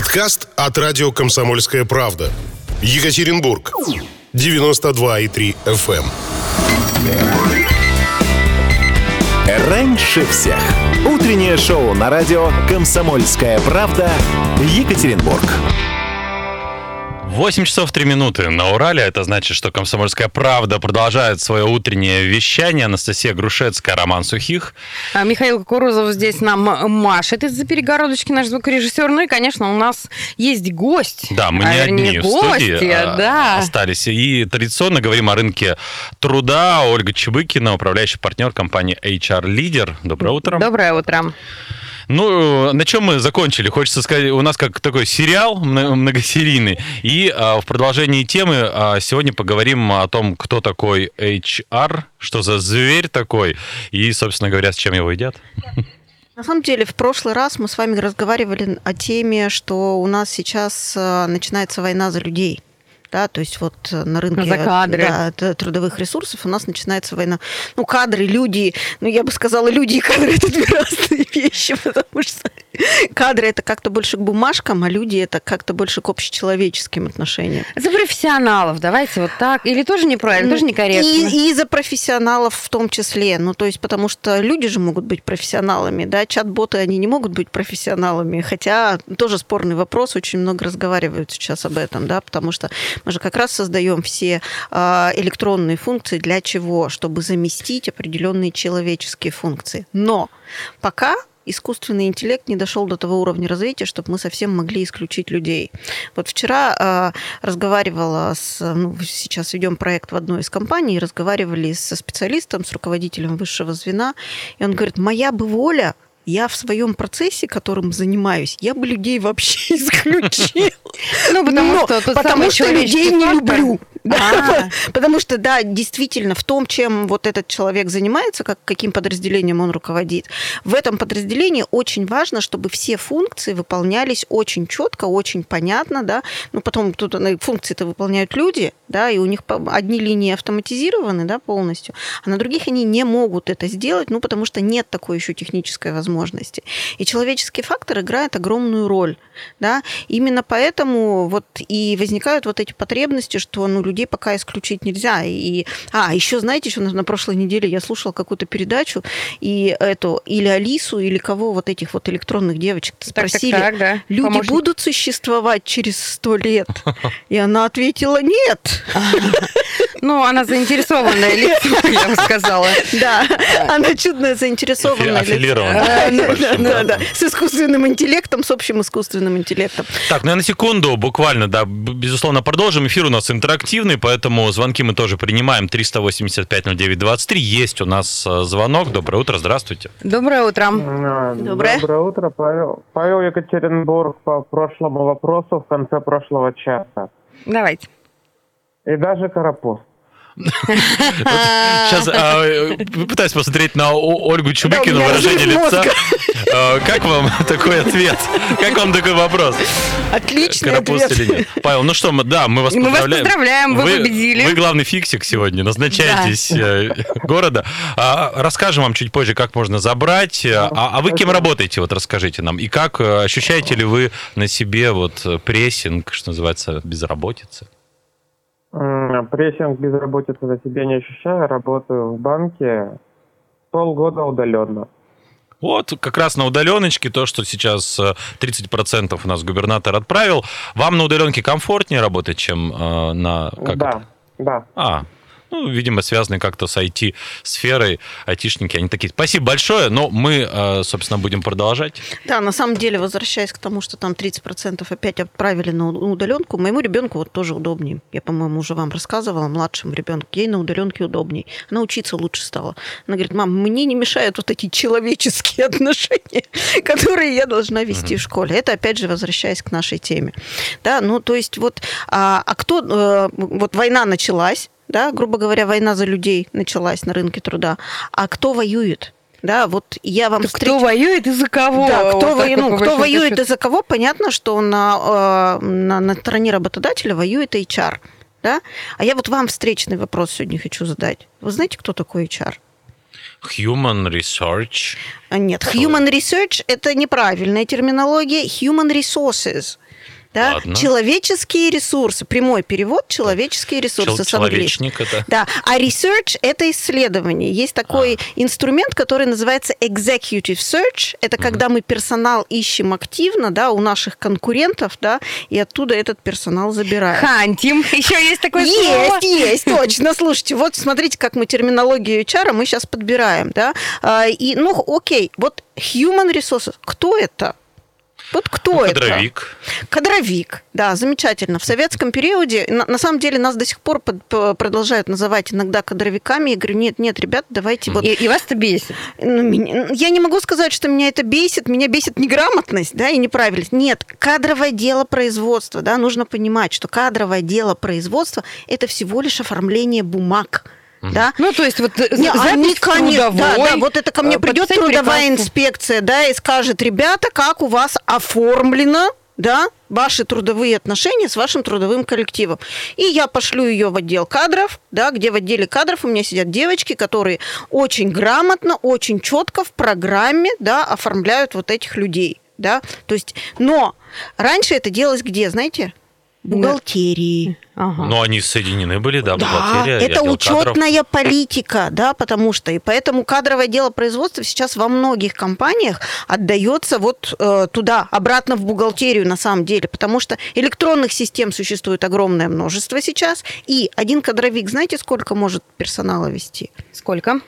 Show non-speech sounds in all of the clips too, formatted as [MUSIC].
Подкаст от радио «Комсомольская правда». Екатеринбург. 92,3 FM. эм. Раньше всех. Утреннее шоу на радио «Комсомольская правда» Екатеринбург. 8 часов 3 минуты на Урале. Это значит, что «Комсомольская правда» продолжает свое утреннее вещание. Анастасия Грушецкая, Роман Сухих. А Михаил Кукурузов здесь нам машет из-за перегородочки, наш звукорежиссер. Ну и, конечно, у нас есть гость. Да, мы не а, одни вернее, в студии гости, а, да. остались. И традиционно говорим о рынке труда. Ольга Чебыкина, управляющий партнер компании HR Leader. Доброе утро. Доброе утро. Ну, на чем мы закончили? Хочется сказать, у нас как такой сериал мно- многосерийный. И а, в продолжении темы а, сегодня поговорим о том, кто такой HR, что за зверь такой, и, собственно говоря, с чем его едят. На самом деле, в прошлый раз мы с вами разговаривали о теме, что у нас сейчас э, начинается война за людей. Да, то есть вот э, на рынке За кадры. да, трудовых ресурсов у нас начинается война. Ну, кадры, люди, ну, я бы сказала, люди и кадры – это две разные вещи, потому что кадры – это как-то больше к бумажкам, а люди – это как-то больше к общечеловеческим отношениям. За профессионалов, давайте вот так. Или тоже неправильно, тоже некорректно. И, и за профессионалов в том числе. Ну, то есть, потому что люди же могут быть профессионалами, да, чат-боты, они не могут быть профессионалами, хотя тоже спорный вопрос, очень много разговаривают сейчас об этом, да, потому что мы же как раз создаем все а, электронные функции для чего? Чтобы заместить определенные человеческие функции. Но пока искусственный интеллект не дошел до того уровня развития, чтобы мы совсем могли исключить людей. Вот вчера э, разговаривала с, ну, сейчас ведем проект в одной из компаний, разговаривали со специалистом, с руководителем высшего звена, и он говорит, моя бы воля я в своем процессе, которым занимаюсь, я бы людей вообще [LAUGHS] исключил. Ну, потому что людей не люблю. А. [LAUGHS] Потому что, да, действительно, в том, чем вот этот человек занимается, как, каким подразделением он руководит, в этом подразделении очень важно, чтобы все функции выполнялись очень четко, очень понятно, да. Ну, потом тут функции-то выполняют люди, да, и у них одни линии автоматизированы, да, полностью, а на других они не могут это сделать, ну, потому что нет такой еще технической возможности. И человеческий фактор играет огромную роль, да. Именно поэтому вот и возникают вот эти потребности, что, ну, людей пока исключить нельзя. И, а, еще, знаете, еще на, на прошлой неделе я слушала какую-то передачу, и эту, или Алису, или кого, вот этих вот электронных девочек Так, так, спросили, так, да. люди Помощник. будут существовать через сто лет? И она ответила, нет. [LAUGHS] Ну, она заинтересованное [LAUGHS] лицо, я бы сказала. Да, она чудная заинтересованная. лицо. Да, с да, с искусственным интеллектом, с общим искусственным интеллектом. Так, ну я на секунду буквально, да, безусловно, продолжим. Эфир у нас интерактивный, поэтому звонки мы тоже принимаем. 385-09-23. Есть у нас э, звонок. Доброе утро, здравствуйте. Доброе утро. Доброе. Доброе утро, Павел. Павел Екатеринбург по прошлому вопросу в конце прошлого часа. Давайте. И даже Карапуз. Сейчас пытаюсь посмотреть на Ольгу Чубыкину, выражение лица. Э, Как вам [LAUGHS] такой ответ? Как вам такой вопрос? Отличный ответ. Павел, ну что, мы, да, мы вас Мы вас поздравляем. поздравляем, вы победили. Вы главный фиксик сегодня, назначаетесь э, города. А, Расскажем вам чуть позже, как можно забрать. А, а вы кем работаете, вот расскажите нам. И как э, ощущаете ли вы на себе вот э, прессинг, что называется, безработицы? Прессинг безработицы за себя не ощущаю. Работаю в банке полгода удаленно. Вот, как раз на удаленочке, то, что сейчас э, 30% у нас губернатор отправил. Вам на удаленке комфортнее работать, чем э, на... Как да, это? да. А, ну, видимо, связаны как-то с IT-сферой. Айтишники, они такие. Спасибо большое, но мы, э, собственно, будем продолжать. Да, на самом деле, возвращаясь к тому, что там 30% опять отправили на удаленку, моему ребенку вот тоже удобнее. Я, по-моему, уже вам рассказывала, младшему ребенку, ей на удаленке удобнее. Она учиться лучше стала. Она говорит, мам, мне не мешают вот эти человеческие [LAUGHS] отношения, которые я должна вести в школе. Это, опять же, возвращаясь к нашей теме. Да, ну, то есть вот, а, а кто, э, вот война началась, да, грубо говоря, война за людей началась на рынке труда, а кто воюет? Да, вот я вам Так встреч- Кто воюет и за кого? да, кто, Вот вот, ну, кто воюет и за кого, понятно, что на, э, на, на стороне работодателя воюет HR. Да? А я вот вам встречный вопрос сегодня хочу задать. Вы знаете, кто такой HR? Human Research. Нет, human research – это неправильная терминология. Human resources – да? Ладно. Человеческие ресурсы. Прямой перевод – человеческие ресурсы Чел- с английского. человечник это. Да, а research – это исследование. Есть такой А. инструмент, который называется executive search. Это когда мы персонал ищем активно, да, у наших конкурентов, да, и оттуда этот персонал забираем. Хантим. Еще есть такое слово. Есть, есть, точно. Слушайте, вот смотрите, как мы терминологию HR мы сейчас подбираем, да. А, И, ну, окей, вот human resources, кто это? Вот кто Ну, это? Кадровик. Кадровик, да, замечательно. В советском периоде, на, на самом деле, нас до сих пор под- п- продолжают называть иногда кадровиками. Я говорю, нет, нет, ребят, давайте вот... И, и вас это бесит. Ну, меня- я не могу сказать, что меня это бесит. Меня бесит неграмотность, да, и неправильность. Нет, кадровое дело производства, да, нужно понимать, что кадровое дело производства – это всего лишь оформление бумаг, да, Ну, то есть вот э, не, запись они, в конечно, да, трудовой, да, вот это ко мне э, придет трудовая приказ. инспекция, да, и скажет, ребята, как у вас оформлено, да, ваши трудовые отношения с вашим трудовым коллективом. И я пошлю ее в отдел кадров, да, где в отделе кадров у меня сидят девочки, которые очень грамотно, очень четко в программе, да, оформляют вот этих людей, да. То есть, но раньше это делалось где, знаете? Бухгалтерии. Ага. Но они соединены были, да, Да, бухгалтерия. и это отдел кадров. учетная политика, да, потому что и поэтому кадровое дело производства сейчас во многих компаниях отдается вот э, туда, обратно в бухгалтерию на самом деле, потому что электронных систем существует огромное множество сейчас, и один кадровик, знаете, сколько может персонала вести? Сколько?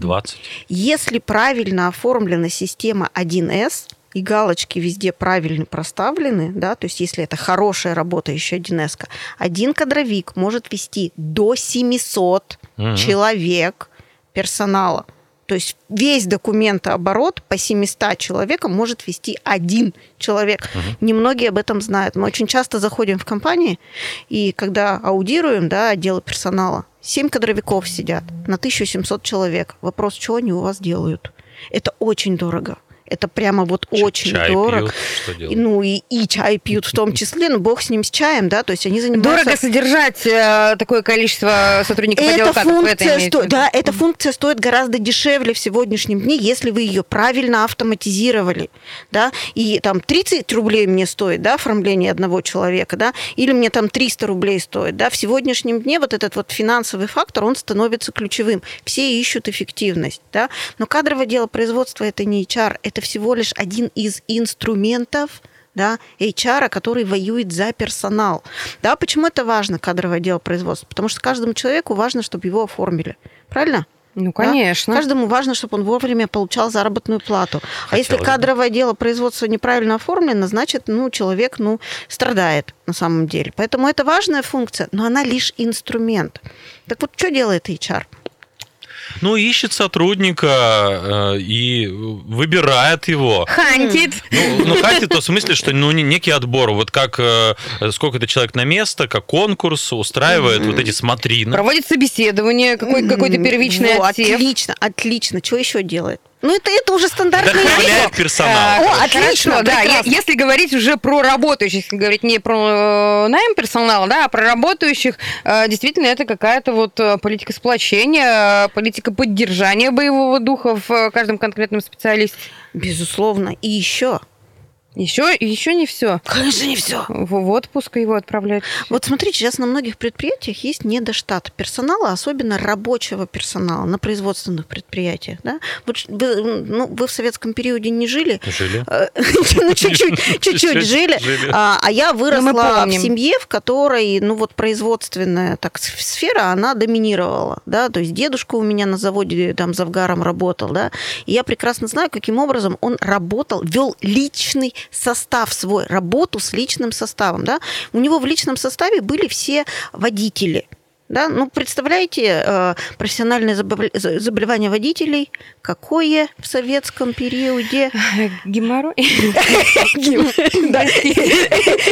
20. Если правильно оформлена система 1С, и галочки везде правильно проставлены, да, то есть если это хорошая работа, еще 1С, один кадровик может вести до 700 Мгм. человек персонала. То есть весь документооборот по 700 человекам может вести один человек. Немногие об этом знают. Мы очень часто заходим в компании, и когда аудируем да, отделы персонала, 7 кадровиков сидят на 1700 человек. Вопрос, что они у вас делают? Это очень дорого. Это прямо вот Ч- очень чай дорого. пьют, что И, делают? ну и, и чай пьют в том числе, но бог с ним с чаем, да, то есть они занимаются... Дорого содержать э, такое количество сотрудников отдела Эта кадров. Это функция, сто... да, эта функция стоит гораздо дешевле в сегодняшнем дне, если вы ее правильно автоматизировали, да, и там 30 рублей мне стоит, да, оформление одного человека, да, или мне там 300 рублей стоит, да, в сегодняшнем дне вот этот вот финансовый фактор, он становится ключевым. Все ищут эффективность, да, но кадровое дело производства это не HR, это всего лишь один из инструментов да, HR, который воюет за персонал. Да, почему это важно, кадровое дело производства? Потому что каждому человеку важно, чтобы его оформили. Правильно? Ну, Да? конечно. Каждому важно, чтобы он вовремя получал заработную плату. А если Хотелось бы. кадровое дело производства неправильно оформлено, значит, ну, человек, ну, страдает на самом деле. Поэтому это важная функция, но она лишь инструмент. Так вот, что делает HR? Ну, ищет сотрудника э, и выбирает его. Хантит. Ну, ну хантит в том смысле, что ну, не- некий отбор. Вот как э, сколько-то человек на место, как конкурс устраивает вот эти смотрины. Проводит собеседование, какой- какой-то первичный Во, отсев. Отлично, отлично. Что еще делает? Ну, это, это уже стандартный Вдохновляет персонал. А, О, Хорошо, отлично, да. прекрасно. Если говорить уже про работающих, если говорить не про э, найм персонала, да, а про работающих, э, действительно, это какая-то вот э, политика сплочения, политика поддержания боевого духа в каждом конкретном специалисте. Безусловно. И еще. Еще, еще не все. Конечно, не все. В в отпуск его отправляют. Вот смотрите, сейчас на многих предприятиях есть недостат персонала, особенно рабочего персонала на производственных предприятиях. Да? Вот вы, ну, вы в советском периоде не жили? Жили. Э, [LAUGHS] Ну, чуть-чуть, [LAUGHS] чуть-чуть жили. А а я выросла в семье, в которой, ну вот производственная так сфера, она доминировала, да, то есть дедушка у меня на заводе там завгаром работал, да, и я прекрасно знаю, каким образом он работал, вел личный состав свой, работу с личным составом, да. У него в личном составе были все водители, да, ну, представляете, э, профессиональное заболевание водителей, какое в советском периоде? [LAUGHS] Геморрой. [LAUGHS]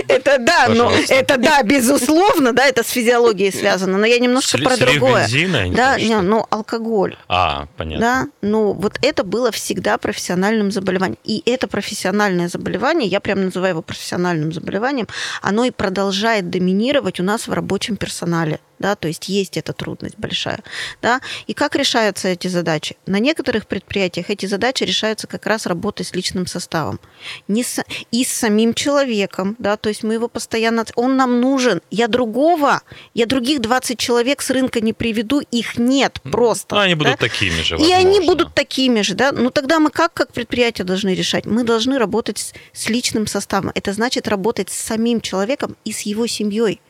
Это да, но это да, безусловно, да, это с физиологией связано. Но я немножко про другое. Да, что. ну алкоголь. А, понятно. Да, ну вот это было всегда профессиональным заболеванием. И это профессиональное заболевание, я прям называю его профессиональным заболеванием, оно и продолжает доминировать у нас в рабочем персонале. Да, то есть есть эта трудность большая, да, и как решаются эти задачи? На некоторых предприятиях эти задачи решаются как раз работой с личным составом, не с, и с самим человеком, да, то есть мы его постоянно, он нам нужен, я другого, я других 20 человек с рынка не приведу, их нет просто. Ну, они будут да? такими же, И они возможно. будут такими же, да, ну тогда мы как, как предприятие должны решать? Мы должны работать с, с личным составом, это значит работать с самим человеком и с его семьей.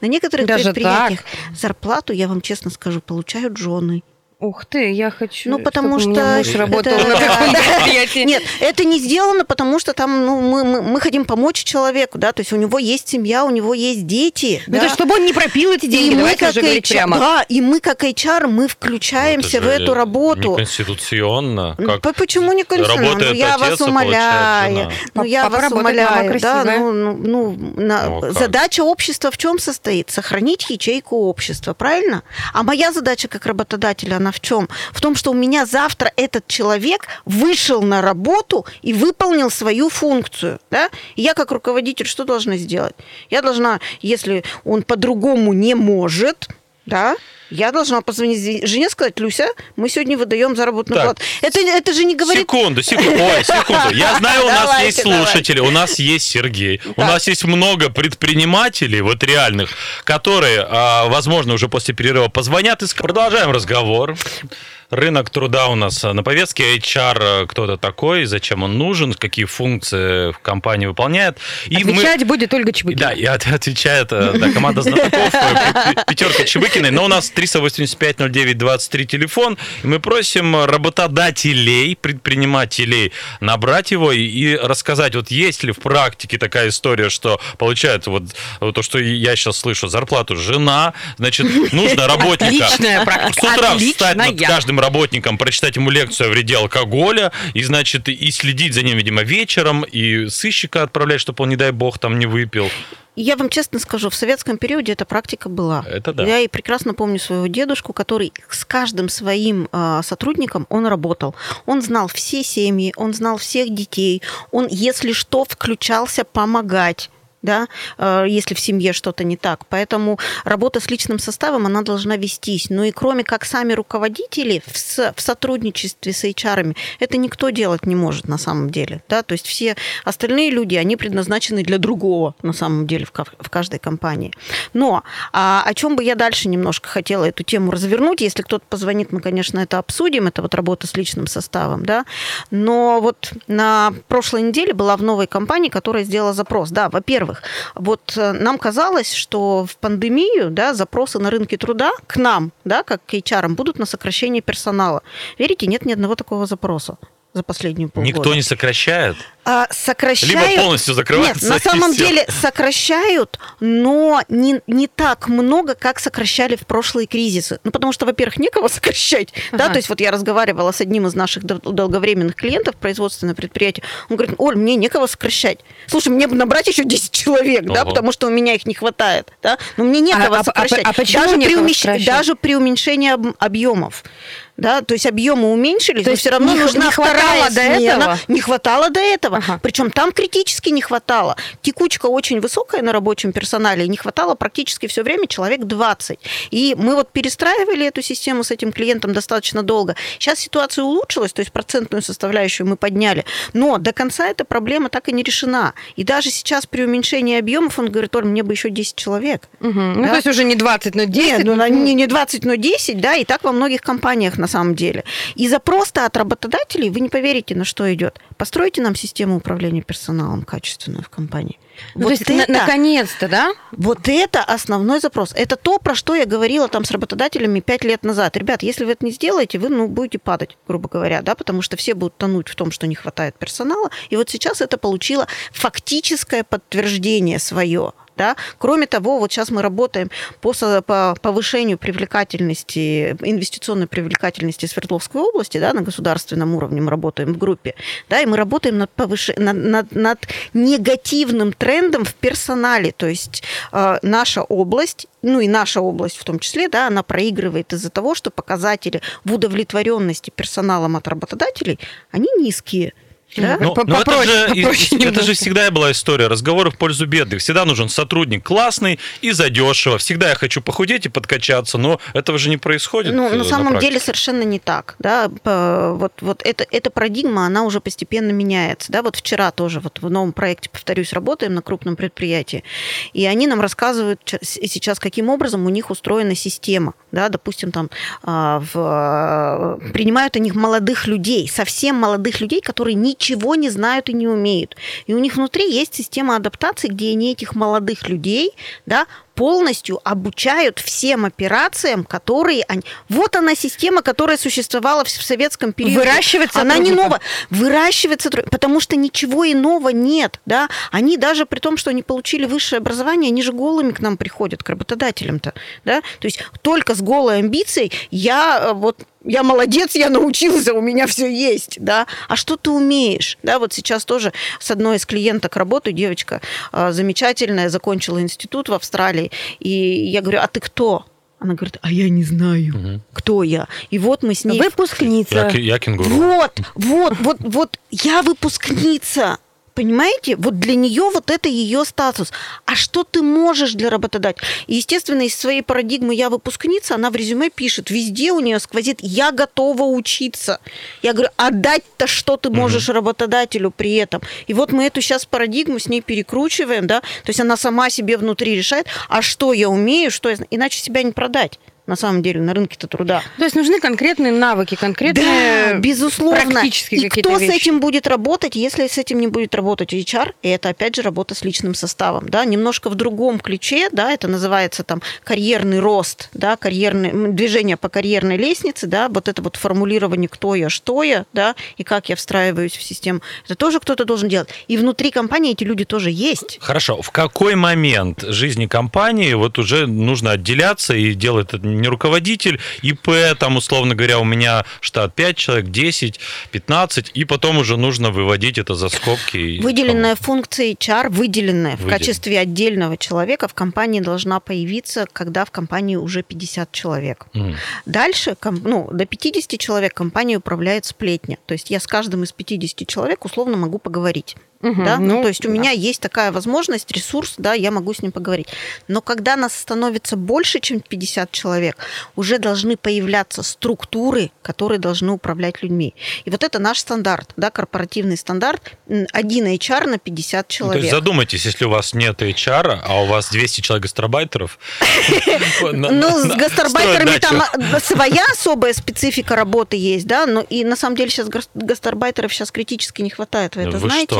На некоторых Даже предприятиях зарплату, я вам честно скажу, получают жены. Ух ты, я хочу, Ну, потому чтобы у меня что муж работал это- на таком [LAUGHS] [LAUGHS] предприятии. Нет, это не сделано, потому что там ну, мы, мы, мы хотим помочь человеку, да, то есть у него есть семья, у него есть дети. Ну, да. то есть, чтобы он не пропил эти деньги, и мы как HR, прямо. да, и мы как HR, мы включаемся Ну, в это же эту работу. Неконституционно. Как По- Почему не конституционно? работает Ну, я отец, вас а умоляю. Ну, я вас умоляю. Да, красивая. ну, ну, ну, на- Ну, а как? задача общества в чем состоит? Сохранить ячейку общества, правильно? А моя задача как работодателя, она в чем? В том, что у меня завтра этот человек вышел на работу и выполнил свою функцию. Да? И я как руководитель что должна сделать? Я должна, если он по-другому не может, да, я должна позвонить жене и сказать, Люся, мы сегодня выдаем заработную Так. плату. Это, это же не говорит... Секунду, секунду. Ой, [LAUGHS] секунду. Я знаю, у нас Давайте, есть слушатели, у нас есть Сергей, у нас есть много предпринимателей, вот реальных, которые, а, возможно, уже после перерыва позвонят и скажут. Продолжаем разговор. Рынок труда у нас на повестке, HR кто это такой, зачем он нужен, какие функции в компании выполняет. И мы- Отвечать будет Ольга Чебыкина. Да, и от- отвечает э, да, команда знатоков, э, пятерка Чебыкиной. Но у нас 385-09-23 телефон. И мы просим работодателей, предпринимателей набрать его и, и рассказать, вот есть ли в практике такая история, что получает вот, вот то, что я сейчас слышу, зарплату жена, значит, нужно работника Отличная практика, с утра встать над отличная. каждым работником, прочитать ему лекцию о вреде алкоголя, и, значит, и следить за ним, видимо, вечером, и сыщика отправлять, чтобы он, не дай бог, там не выпил. Я вам честно скажу, в советском периоде эта практика была. Это да. Я и прекрасно помню своего дедушку, который с каждым своим э, сотрудником он работал. Он знал все семьи, он знал всех детей, он, если что, включался помогать. Да, э, если в семье что-то не так. Поэтому работа с личным составом, она должна вестись. Ну и кроме как сами руководители в, в сотрудничестве с HR, это никто делать не может на самом деле. Да? То есть все остальные люди, они предназначены для другого на самом деле в, в каждой компании. Но а, о чем бы я дальше немножко хотела эту тему развернуть, если кто-то позвонит, мы, конечно, это обсудим, это вот работа с личным составом, да, но вот на прошлой неделе была в новой компании, которая сделала запрос. Да, во-первых, вот э, нам казалось, что в пандемию, да, запросы на рынке труда к нам, да, как к HR, будут на сокращение персонала. Верите, нет ни одного такого запроса за последние полгода. Никто не сокращает? А, сокращают... Либо полностью закрывается, Нет, на самом деле сокращают, но не, не так много, как сокращали в прошлые кризисы. Ну, потому что, во-первых, некого [LAUGHS] сокращать. Да? Ага. То есть вот я разговаривала с одним из наших дол- долговременных клиентов, производственное предприятие. Он говорит, Оль, мне некого сокращать. Слушай, мне бы набрать еще 10 человек, да, Ого. потому что у меня их не хватает. Да? Но мне некого А- а- а- сокращать. а почему даже, при умещ- сокращать? даже при уменьшении об- объемов. Да, то есть объемы уменьшились, То но есть все равно не нужна не хватало вторая до смена. этого? Не хватало до этого. Ага. Причем там критически не хватало. Текучка очень высокая на рабочем персонале, и не хватало практически все время человек 20. И мы вот перестраивали эту систему с этим клиентом достаточно долго. Сейчас ситуация улучшилась, то есть процентную составляющую мы подняли, но до конца эта проблема так и не решена. И даже сейчас при уменьшении объемов он говорит, Оль, мне бы еще 10 человек. Ну, Да. то есть уже не 20, но 10. Нет, ну, на- не, не 20, но 10, да, и так во многих компаниях на самом деле. И запрос-то от работодателей, вы не поверите, на что идет. Постройте нам систему управления персоналом качественную в компании. Ну, то есть, на- наконец-то, да? Вот это основной запрос. Это то, про что я говорила там с работодателями пять лет назад. Ребят, если вы это не сделаете, вы ну, будете падать, грубо говоря, да, потому что все будут тонуть в том, что не хватает персонала. И вот сейчас это получило фактическое подтверждение свое. Да? Кроме того, вот сейчас мы работаем по, по повышению привлекательности, инвестиционной привлекательности Свердловской области, да, на государственном уровне мы работаем в группе, да, и мы работаем над, повыше- над, над- над негативным трендом в персонале, то есть э, наша область, ну и наша область в том числе, да, она проигрывает из-за того, что показатели в удовлетворенности персоналом от работодателей, они низкие. Да? Ну, По- ну это, же, попроще это немножко. же всегда была история разговоры в пользу бедных. Всегда нужен сотрудник классный и задешево. Всегда я хочу похудеть и подкачаться, но этого же не происходит. Ну, э, на самом практике. деле совершенно не так, да. Вот, вот это, эта парадигма, она уже постепенно меняется, да. Вот вчера тоже вот в новом проекте, повторюсь, работаем на крупном предприятии, и они нам рассказывают сейчас, каким образом у них устроена система, да, допустим, там а, в, принимают они молодых людей, совсем молодых людей, которые ничего не знают и не умеют. И у них внутри есть система адаптации, где они этих молодых людей, да, полностью обучают всем операциям, которые они... Вот она система, которая существовала в советском периоде. Выращивать Она не новая. Выращивать сотрудников, потому что ничего иного нет, да. Они даже при том, что они получили высшее образование, они же голыми к нам приходят, к работодателям-то, да. То есть только с голой амбицией я э, вот я молодец, я научился, у меня все есть, да. А что ты умеешь? Да, вот сейчас тоже с одной из клиенток работаю, девочка э, замечательная, закончила институт в Австралии, и я говорю, а ты кто? Она говорит, а я не знаю, кто я. И вот мы с ней... Выпускница. Я, я кенгуру. Вот, вот, вот, вот я выпускница. Понимаете? Вот для нее вот это ее статус. А что ты можешь для работодателя? И, естественно, из своей парадигмы «я выпускница», она в резюме пишет, везде у нее сквозит «я готова учиться». Я говорю, а дать-то что ты можешь работодателю при этом? И вот мы эту сейчас парадигму с ней перекручиваем, да, то есть она сама себе внутри решает, а что я умею, что я... зна- Иначе себя не продать на самом деле на рынке-то труда. То есть нужны конкретные навыки, конкретные Да, безусловно. практические и какие-то кто с вещи. этим будет работать, если с этим не будет работать HR, и это опять же работа с личным составом, да, немножко в другом ключе, да, это называется там карьерный рост, да, карьерный движение по карьерной лестнице, да, вот это вот формулирование кто я, что я, да, и как я встраиваюсь в систему, это тоже кто-то должен делать. И внутри компании эти люди тоже есть. Хорошо, в какой момент жизни компании вот уже нужно отделяться и делать это не руководитель, ИП, там, условно говоря, у меня штат 5 человек, 10, 15, и потом уже нужно выводить это за скобки. Выделенная функция HR, выделенная в Выделен. качестве отдельного человека в компании должна появиться, когда в компании уже 50 человек. там. Мгм. Дальше, ну, до 50 человек компания управляет сплетня. То есть я с каждым из 50 человек условно могу поговорить. Мгм, да? ну, ну, то есть у да. меня есть такая возможность, ресурс, да, я могу с ним поговорить. Но когда нас становится больше, чем 50 человек, уже должны появляться структуры, которые должны управлять людьми. И вот это наш стандарт, да, корпоративный стандарт. Один HR на 50 Ну, то человек. есть задумайтесь, если у вас нет HR, а у вас 200 человек гастарбайтеров. [LAUGHS] [LAUGHS] Ну, с гастарбайтерами там а, своя особая специфика работы есть, да, но и на самом деле сейчас гастарбайтеров сейчас критически не хватает, вы это знаете?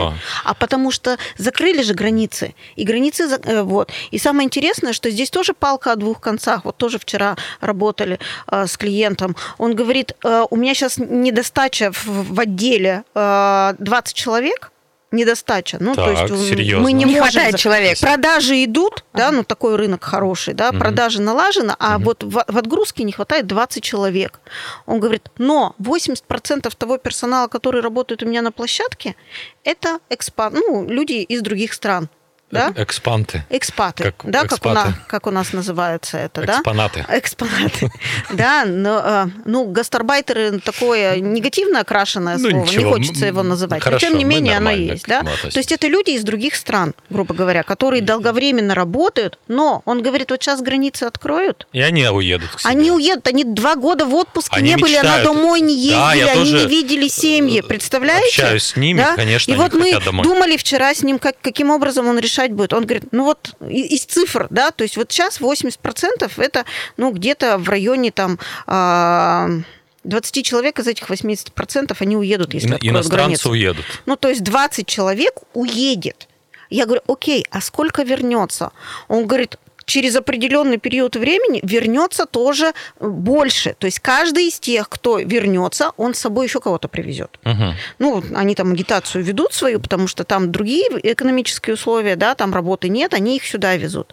А потому что закрыли же границы, и границы, э, вот. И самое интересное, что здесь тоже палка о двух концах. Вот тоже вчера работали э, с клиентом. Он говорит, э, у меня сейчас недостача в, отделе э, 20 человек, недостача. Ну, то Так, есть м, серьезно. мы не, Не можем хватает человека. Продажи идут, да, ну такой рынок хороший, да, Мгм. продажи налажены, а вот в, в отгрузке не хватает 20 человек. Он говорит, но 80% того персонала, который работает у меня на площадке, это экспан, ну, люди из других стран. Да? Экспанты. Экспаты, Как да, как у, экспаты. нас, как у нас называется это, да? Экспонаты. [LAUGHS] Экспонаты. Да, но, э, ну, гастарбайтеры такое негативно окрашенное Ну, слово, не хочется его называть. Но тем не менее оно есть, да. То есть это люди из других стран, грубо говоря, которые долговременно работают, но он говорит, вот сейчас границы откроют, И они уедут они уедут, они два года в отпуске не были, она домой не ездили, они не видели семьи, э, представляете? общаюсь с ними, конечно, И вот мы думали вчера с ним, как, каким образом он решать будет. Он говорит, ну вот из цифр, да, то есть вот сейчас 80% это, ну, где-то в районе там а, 20 человек из этих 80% они уедут, если откроют Иностранцы уедут. Ну, то есть 20 человек уедет. Я говорю, окей, а сколько вернется? Он говорит, через определенный период времени вернется тоже больше. То есть каждый из тех, кто вернется, он с собой еще кого-то привезет. Мгм. Ну, они там агитацию ведут свою, потому что там другие экономические условия, да, там работы нет, они их сюда везут.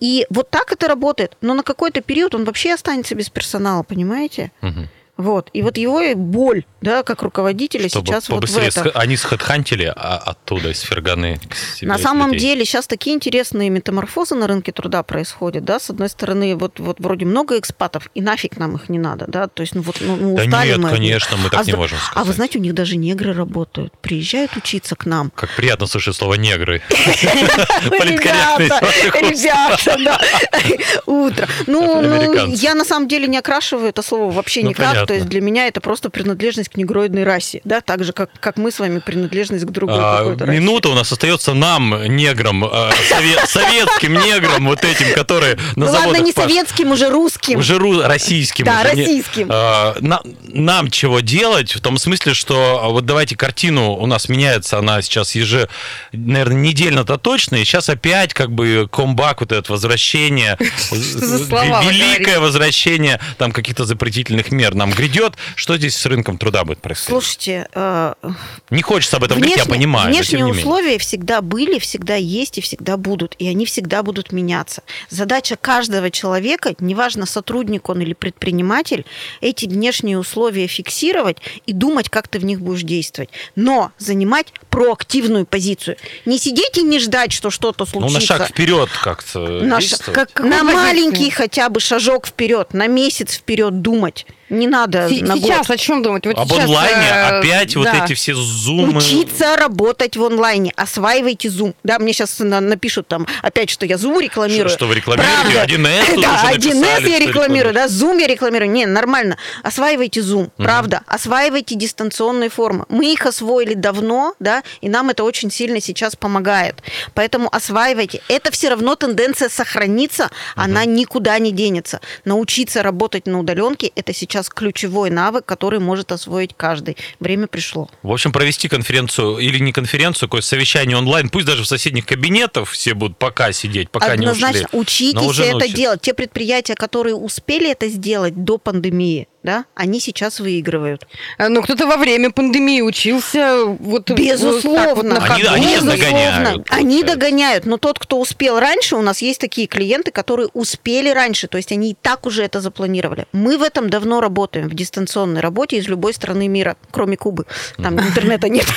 И вот так это работает. Но на какой-то период он вообще останется без персонала, понимаете? Мгм. Вот. И вот его боль, да, как руководителя Чтобы сейчас вот в сх- они схедхантили а, оттуда, из Ферганы. На самом людей. деле сейчас такие интересные метаморфозы на рынке труда происходят, да, с одной стороны, вот, вот вроде много экспатов, и нафиг нам их не надо, да, то есть, ну вот, ну, ну, Да устали нет, мы конечно, мы так а не можем А сказать. вы знаете, у них даже негры работают, приезжают учиться к нам. Как приятно слышать слово негры. [LAUGHS] [LAUGHS] Ребята, ребята, да. [LAUGHS] Утро. Ну, я на самом деле не окрашиваю это слово вообще Ну, никак. Понятно. То есть для меня это просто принадлежность к негроидной расе. Да, так же, как, как мы с вами принадлежность к другой А, какой-то расе. Минута у нас остается нам, неграм, а, сове- советским неграм, вот этим, которые на Ну ладно, не советским, уже русским. Уже ру- российским. Да, уже не- российским. А, на- нам чего делать? В том смысле, что а, вот давайте картину у нас меняется, она сейчас еже, наверное, недельно-то точно, и сейчас опять как бы комбак, вот это возвращение, [LAUGHS] за слова вы великое возвращение там каких-то запретительных мер нам грядет. Что здесь с рынком труда будет происходить? Слушайте, э, Не хочется об этом говорить, я внешне- понимаю. Внешние не менее. условия всегда были, всегда есть и всегда будут. И они всегда будут меняться. Задача каждого человека, неважно, сотрудник он или предприниматель, эти внешние условия фиксировать и думать, как ты в них будешь действовать. Но занимать проактивную позицию. Не сидеть и не ждать, что что-то Ну, случится. на шаг вперед как-то На, действовать. как- на маленький хотя бы шажок вперед, на месяц вперед думать. Не надо Се- на год. Сейчас о чем думать? Вот Об сейчас, онлайне э, опять вот да. эти все зумы. Учиться работать в онлайне, осваивайте Zoom. Да, мне сейчас напишут там опять, что я Zoom рекламирую. Что, что вы рекламируете? Правда. 1С тут [LAUGHS] Да, 1С написали, я рекламирую, да, Zoom я рекламирую. Не, нормально. Осваивайте Zoom, правда. Осваивайте дистанционные формы. Мы их освоили давно, да, и нам это очень сильно сейчас помогает. Поэтому осваивайте. Это все равно тенденция сохранится, она никуда не денется. Научиться работать на удаленке – это сейчас ключевой навык, который может освоить каждый. Время пришло. В общем, провести конференцию или не конференцию, какое совещание онлайн, пусть даже в соседних кабинетах все будут пока сидеть, пока не Однозначно, ушли. учитесь но уже это научились. делать. Те предприятия, которые успели это сделать до пандемии, да, они сейчас выигрывают. Э, Ну, кто-то во время пандемии учился. Вот, вот Безусловно. так вот на Они- ходу. они Безусловно. догоняют, Они догоняют. Но тот, кто успел раньше, у нас есть такие клиенты, которые успели раньше. То есть они и так уже это запланировали. Мы в этом давно работаем, в дистанционной работе из любой страны мира, кроме Кубы. Там интернета нет. [LAUGHS]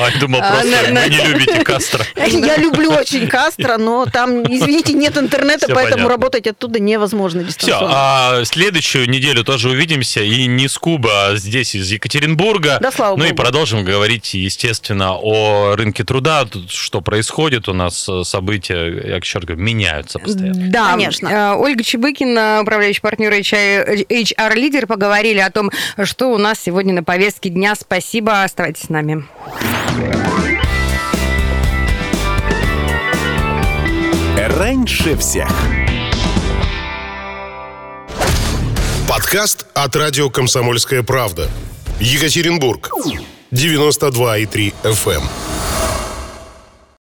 А, я думал, А, просто вы не любите Кастро. [LAUGHS] Я люблю очень Кастро, но там, извините, нет интернета, поэтому работать оттуда невозможно Все, дистанционно. а следующую неделю тоже увидимся. И не с Куба, а здесь из Екатеринбурга. Да, слава ну и богу. продолжим говорить, естественно, о рынке труда, тут что происходит у нас, э, события, я раз говорю, меняются постоянно. Да, Конечно. Э, Ольга Чебыкина, управляющий партнер HR, HR-лидер, поговорили о том, что у нас сегодня на повестке дня. Спасибо, оставайтесь с нами. Раньше всех. Подкаст от радио «Комсомольская правда». Екатеринбург. 92,3 FM.